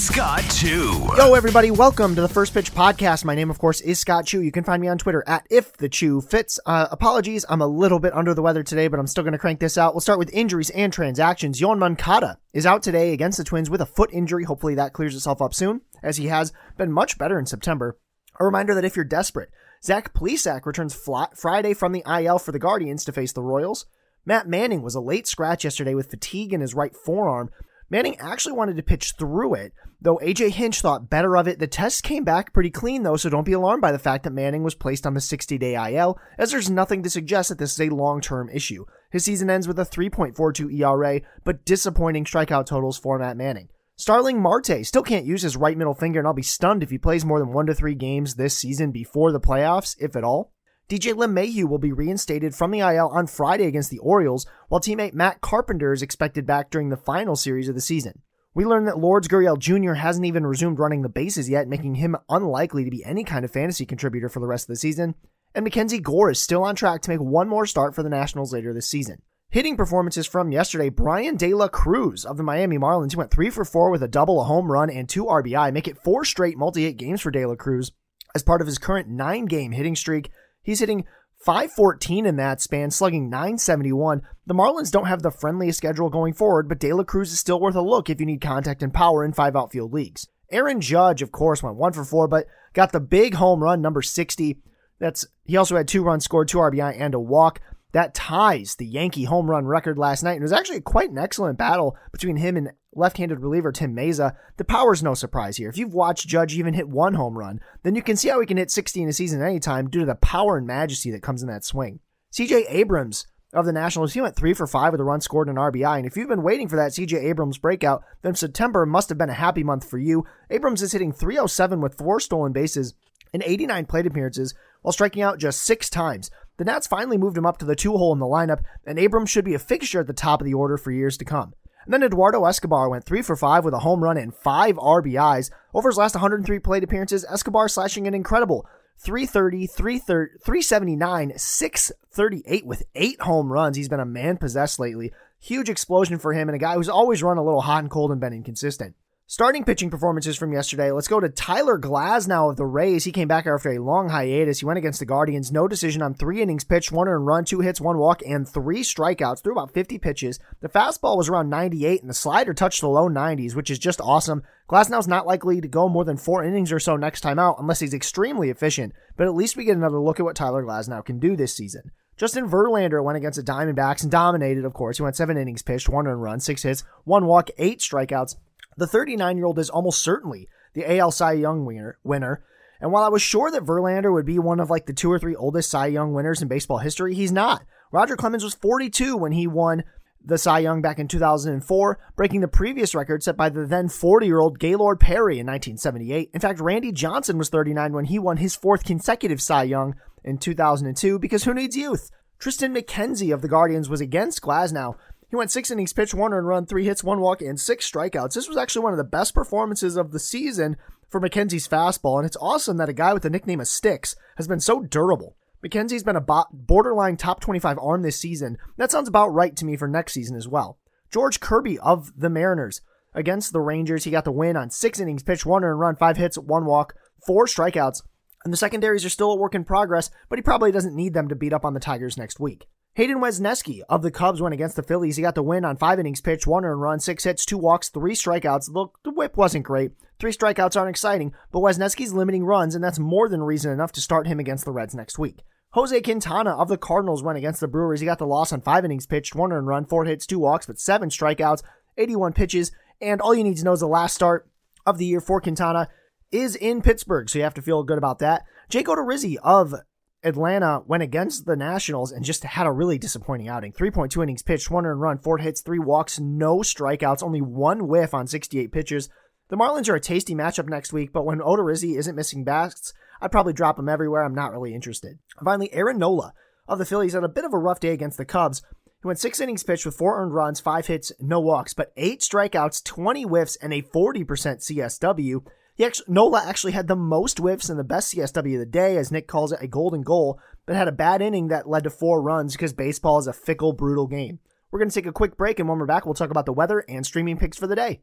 Scott Chu. Yo, everybody, welcome to the First Pitch Podcast. My name, of course, is Scott Chu. You can find me on Twitter at If the Chu Fits. Uh, apologies, I'm a little bit under the weather today, but I'm still going to crank this out. We'll start with injuries and transactions. Yoan Moncada is out today against the Twins with a foot injury. Hopefully that clears itself up soon, as he has been much better in September. A reminder that if you're desperate, Zach Plesac returns flat Friday from the IL for the Guardians to face the Royals. Matt Manning was a late scratch yesterday with fatigue in his right forearm. Manning actually wanted to pitch through it, though AJ Hinch thought better of it. The test came back pretty clean, though, so don't be alarmed by the fact that Manning was placed on the 60 day IL, as there's nothing to suggest that this is a long term issue. His season ends with a 3.42 ERA, but disappointing strikeout totals for Matt Manning. Starling Marte still can't use his right middle finger, and I'll be stunned if he plays more than one to three games this season before the playoffs, if at all. DJ LeMahieu will be reinstated from the IL on Friday against the Orioles, while teammate Matt Carpenter is expected back during the final series of the season. We learned that Lourdes Gurriel Jr. hasn't even resumed running the bases yet, making him unlikely to be any kind of fantasy contributor for the rest of the season. And MacKenzie Gore is still on track to make one more start for the Nationals later this season. Hitting performances from yesterday, Bryan De La Cruz of the Miami Marlins, he went 3 for 4 with a double, a home run, and 2 RBI, make it 4 straight multi-hit games for De La Cruz. As part of his current 9-game hitting streak, he's hitting 514 in that span, slugging 971. The Marlins don't have the friendliest schedule going forward, but De La Cruz is still worth a look if you need contact and power in five outfield leagues. Aaron Judge, of course, went 1 for 4, but got the big home run, number 60. That's he also had two runs scored, two RBI, and a walk. That ties the Yankee home run record last night. And it was actually quite an excellent battle between him and left-handed reliever Tim Mayza. The power's no surprise here. If you've watched Judge even hit one home run, then you can see how he can hit 60 in a season anytime due to the power and majesty that comes in that swing. CJ Abrams of the Nationals, he went three for five with a run scored and an RBI. And if you've been waiting for that CJ Abrams breakout, then September must have been a happy month for you. Abrams is hitting 307 with four stolen bases and 89 plate appearances while striking out just six times. The Nats finally moved him up to the two hole in the lineup, and Abrams should be a fixture at the top of the order for years to come. And then Eduardo Escobar went 3 for 5 with a home run and 5 RBIs. Over his last 103 plate appearances, Escobar slashing an incredible 330, 379, 638 with 8 home runs. He's been a man possessed lately. Huge explosion for him and a guy who's always run a little hot and cold and been inconsistent. Starting pitching performances from yesterday. Let's go to Tyler Glasnow of the Rays. He came back after a long hiatus. He went against the Guardians. No decision on three innings pitched, one earned run, two hits, one walk, and three strikeouts. Threw about 50 pitches. The fastball was around 98, and the slider touched the low 90s, which is just awesome. Glasnow's not likely to go more than four innings or so next time out unless he's extremely efficient, but at least we get another look at what Tyler Glasnow can do this season. Justin Verlander went against the Diamondbacks and dominated, of course. He went seven innings pitched, one earned run, six hits, one walk, eight strikeouts. The 39 year old is almost certainly the AL Cy Young winner. And while I was sure that Verlander would be one of like the two or three oldest Cy Young winners in baseball history, he's not. Roger Clemens was 42 when he won the Cy Young back in 2004, breaking the previous record set by the then 40 year old Gaylord Perry in 1978. In fact, Randy Johnson was 39 when he won his fourth consecutive Cy Young in 2002 because who needs youth? Triston McKenzie of the Guardians was against Glasnow, he went six innings pitched, one and run, three hits, one walk, and six strikeouts. This was actually one of the best performances of the season for McKenzie's fastball, and it's awesome that a guy with the nickname of Sticks has been so durable. McKenzie's been a borderline top 25 arm this season. That sounds about right to me for next season as well. George Kirby of the Mariners against the Rangers. He got the win on six innings pitched, one and run, five hits, one walk, four strikeouts. And the secondaries are still a work in progress, but he probably doesn't need them to beat up on the Tigers next week. Hayden Wesneski of the Cubs went against the Phillies. He got the win on five innings pitched, one earned run, six hits, two walks, three strikeouts. Look, the WHIP wasn't great. Three strikeouts aren't exciting, but Wesneski's limiting runs, and that's more than reason enough to start him against the Reds next week. Jose Quintana of the Cardinals went against the Brewers. He got the loss on five innings pitched, one earned run, four hits, two walks, but seven strikeouts, 81 pitches, and all you need to know is the last start of the year for Quintana is in Pittsburgh, so you have to feel good about that. Jake Odorizzi of Atlanta went against the Nationals and just had a really disappointing outing. 3.2 innings pitched, one earned run, four hits, three walks, no strikeouts, only one whiff on 68 pitches. The Marlins are a tasty matchup next week, but when Odorizzi isn't missing bats, I'd probably drop him everywhere. I'm not really interested. Finally, Aaron Nola of the Phillies had a bit of a rough day against the Cubs. He went six innings pitched with four earned runs, five hits, no walks, but eight strikeouts, 20 whiffs, and a 40% CSW. He actually, Nola actually had the most whiffs and the best CSW of the day, as Nick calls it, a golden goal, but had a bad inning that led to four runs because baseball is a fickle, brutal game. We're going to take a quick break, and when we're back, we'll talk about the weather and streaming picks for the day.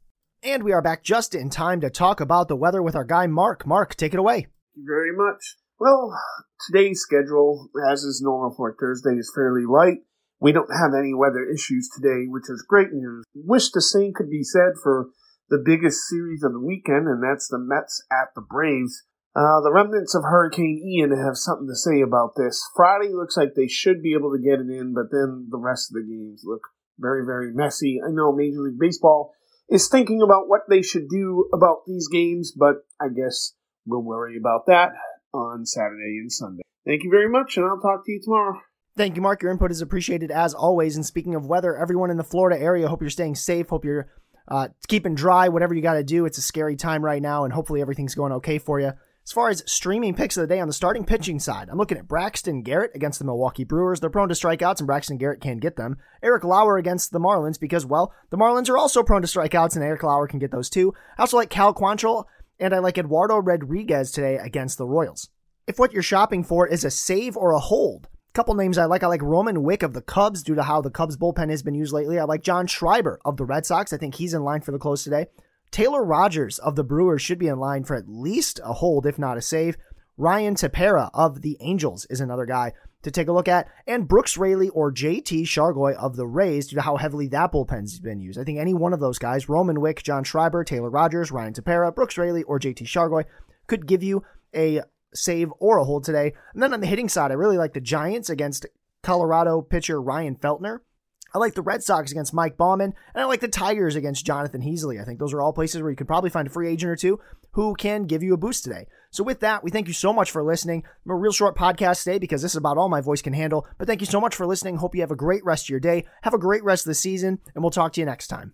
And we are back just in time to talk about the weather with our guy Mark. Mark, take it away. Very much. Well, today's schedule, as is normal for Thursday, is fairly light. We don't have any weather issues today, which is great news. Wish the same could be said for the biggest series of the weekend, and that's the Mets at the Braves. Uh, the remnants of Hurricane Ian have something to say about this. Friday looks like they should be able to get it in, but then the rest of the games look very, very messy. I know Major League Baseball is thinking about what they should do about these games, but I guess we'll worry about that on Saturday and Sunday. Thank you very much, and I'll talk to you tomorrow. Thank you, Mark. Your input is appreciated as always. And speaking of weather, everyone in the Florida area, hope you're staying safe. Hope you're uh, keeping dry, whatever you got to do. It's a scary time right now, and hopefully everything's going okay for you. As far as streaming picks of the day on the starting pitching side, I'm looking at Braxton Garrett against the Milwaukee Brewers. They're prone to strikeouts, and Braxton Garrett can get them. Eric Lauer against the Marlins because, well, the Marlins are also prone to strikeouts, and Eric Lauer can get those too. I also like Cal Quantrill, and I like Eduardo Rodriguez today against the Royals. If what you're shopping for is a save or a hold, a couple names I like. I like Rowan Wick of the Cubs due to how the Cubs bullpen has been used lately. I like John Schreiber of the Red Sox. I think he's in line for the close today. Taylor Rogers of the Brewers should be in line for at least a hold, if not a save. Ryan Tepera of the Angels is another guy to take a look at, and Brooks Raley or JT Chargois of the Rays due to how heavily that bullpen's been used. I think any one of those guys, Rowan Wick, John Schreiber, Taylor Rogers, Ryan Tepera, Brooks Raley, or JT Chargois, could give you a save or a hold today. And then on the hitting side, I really like the Giants against Colorado pitcher Ryan Feltner. I like the Red Sox against Mike Baumann, and I like the Tigers against Jonathan Heasley. I think those are all places where you could probably find a free agent or two who can give you a boost today. So with that, we thank you so much for listening. I'm a real short podcast today because this is about all my voice can handle. But thank you so much for listening. Hope you have a great rest of your day. Have a great rest of the season, and we'll talk to you next time.